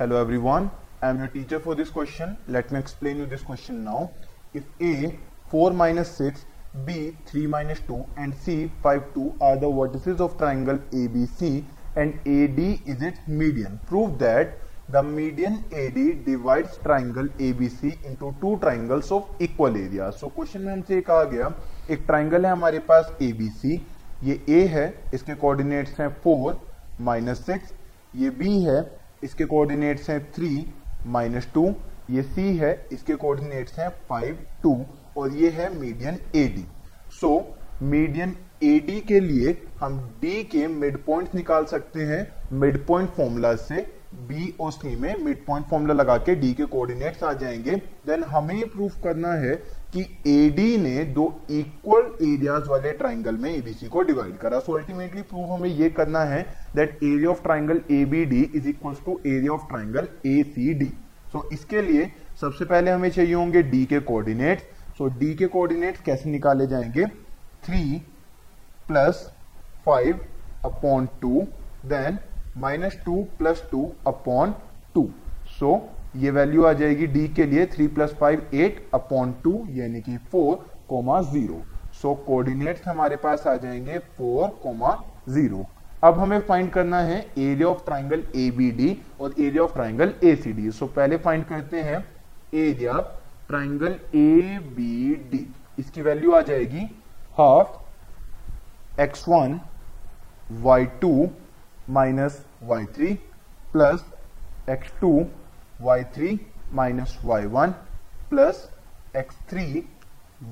Hello everyone, I am your teacher for this question. Let me explain you this question now. If A 4 minus 6, B 3 minus 2 and C 5 2 are the vertices of triangle ABC and AD is its median. Prove that the median AD divides triangle ABC into two triangles of equal area. So question में हमसे कहा गया एक triangle है हमारे पास ABC ये A है इसके कोऑर्डिनेट्स हैं 4 माइनस सिक्स ये B है इसके कोऑर्डिनेट्स हैं थ्री माइनस टू ये सी है, इसके कोऑर्डिनेट्स हैं फाइव टू और ये है median A D so median A D के लिए हम डी के मिड पॉइंट निकाल सकते हैं मिड पॉइंट फॉर्मूला से बी और सी में मिड पॉइंट फॉर्मूला लगा के डी के कोऑर्डिनेट्स आ जाएँगे. देन हमें प्रूफ करना है कि एडी ने दो इक्वल एरियाज़ वाले ट्राइंगल में एबीसी को डिवाइड करा। सो अल्टीमेटली प्रूफ हमें ये करना है that area of triangle A B D is equal to area of triangle A C इसके लिए सबसे पहले हमें चाहिए होंगे डी के कोऑर्डिनेट्स सो डी के कोऑर्डिनेट्स कैसे निकाले जाएँगे? Three plus five upon two then minus two plus two upon two so ये वैल्यू आ जाएगी डी के लिए three plus five eight upon two यानी कि four comma zero so coordinates हमारे पास आ जाएँगे फोर कोमा ज़ीरो अब हमें फाइंड करना है area of triangle A B D और area of triangle A C D so पहले फाइंड करते हैं area triangle A B D इसकी वैल्यू आ जाएगी half x one y two minus y three plus x two y three minus y one plus x three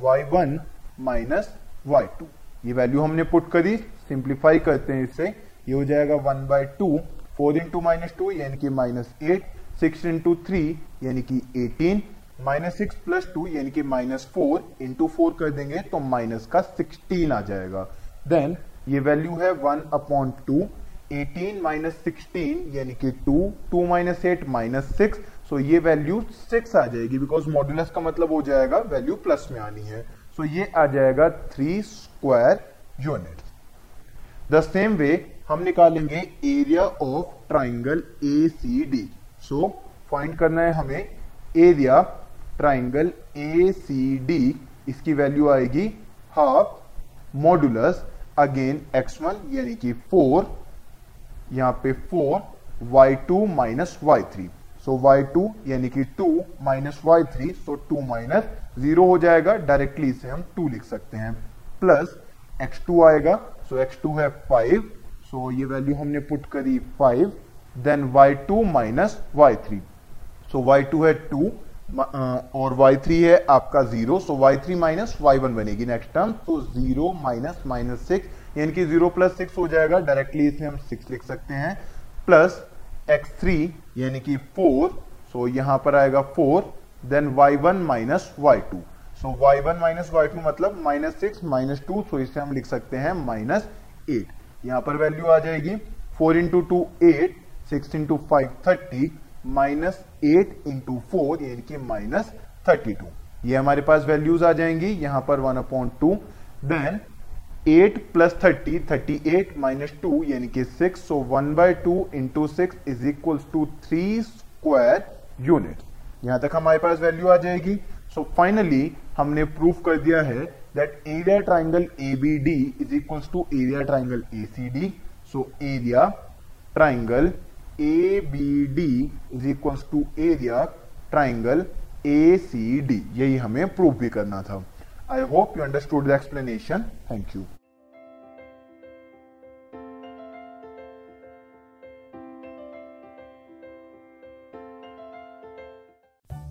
y one minus y two ये value हमने put करी simplify करते हैं इससे ये हो जाएगा one by two four into minus two यानी कि minus eight six into three यानी कि eighteen minus six plus two यानी कि माइनस फोर इंटू फोर कर देंगे तो माइनस का सिक्सटीन आ जाएगा। देन ये वैल्यू है one upon two 18 minus sixteen, यानी कि 2 2 minus eight, minus six so ये वैल्यू 6 आ जाएगी बिकॉज़ मॉड्यूलस का मतलब हो जाएगा वैल्यू प्लस में आनी है। सो so ये आ जाएगा 3 square unit the same way हम निकालेंगे area of triangle A C D so find करना है हमें area triangle A C D इसकी वैल्यू आएगी half modulus again x one यानी कि फोर यहाँ पे four y two minus y three so y two यानी कि two minus y three so two minus zero हो जाएगा। डायरेक्टली इसे हम टू लिख सकते हैं। प्लस एक्स टू आएगा। सो एक्स टू है फाइव सो ये वैल्यू हमने पुट करी five then y two minus y three so y two है टू और y3 है आपका zero so y3 minus y one बनेगी नेक्स्ट टर्म तो ज़ीरो माइनस माइनस सिक्स यानी कि ज़ीरो प्लस सिक्स हो जाएगा डायरेक्टली इसे हम सिक्स लिख सकते हैं प्लस एक्स थ्री यानी कि फोर सो यहाँ पर आएगा four then y one minus y two so y one minus y two मतलब minus six minus two so इसे हम लिख सकते हैं माइनस एट यहाँ पर वैल्यू आ जाएगी four into two eight six into five thirty minus eight into four यानी कि माइनस थर्टी टू ये हमारे पास वैल्यूज़ आ जाएँगी, यहाँ पर one appoint two then eight plus thirty thirty eight minus two यानी कि six so one by two into six is equal to three square unit यहाँ तक हमारे पास वैल्यू आ जाएगी। सो so फाइनली हमने प्रूफ कर दिया है that area triangle A B D is equal to area triangle A C D so area triangle A B D is equal to area triangle A C D यही हमें proof भी करना था। I hope you understood the explanation thank you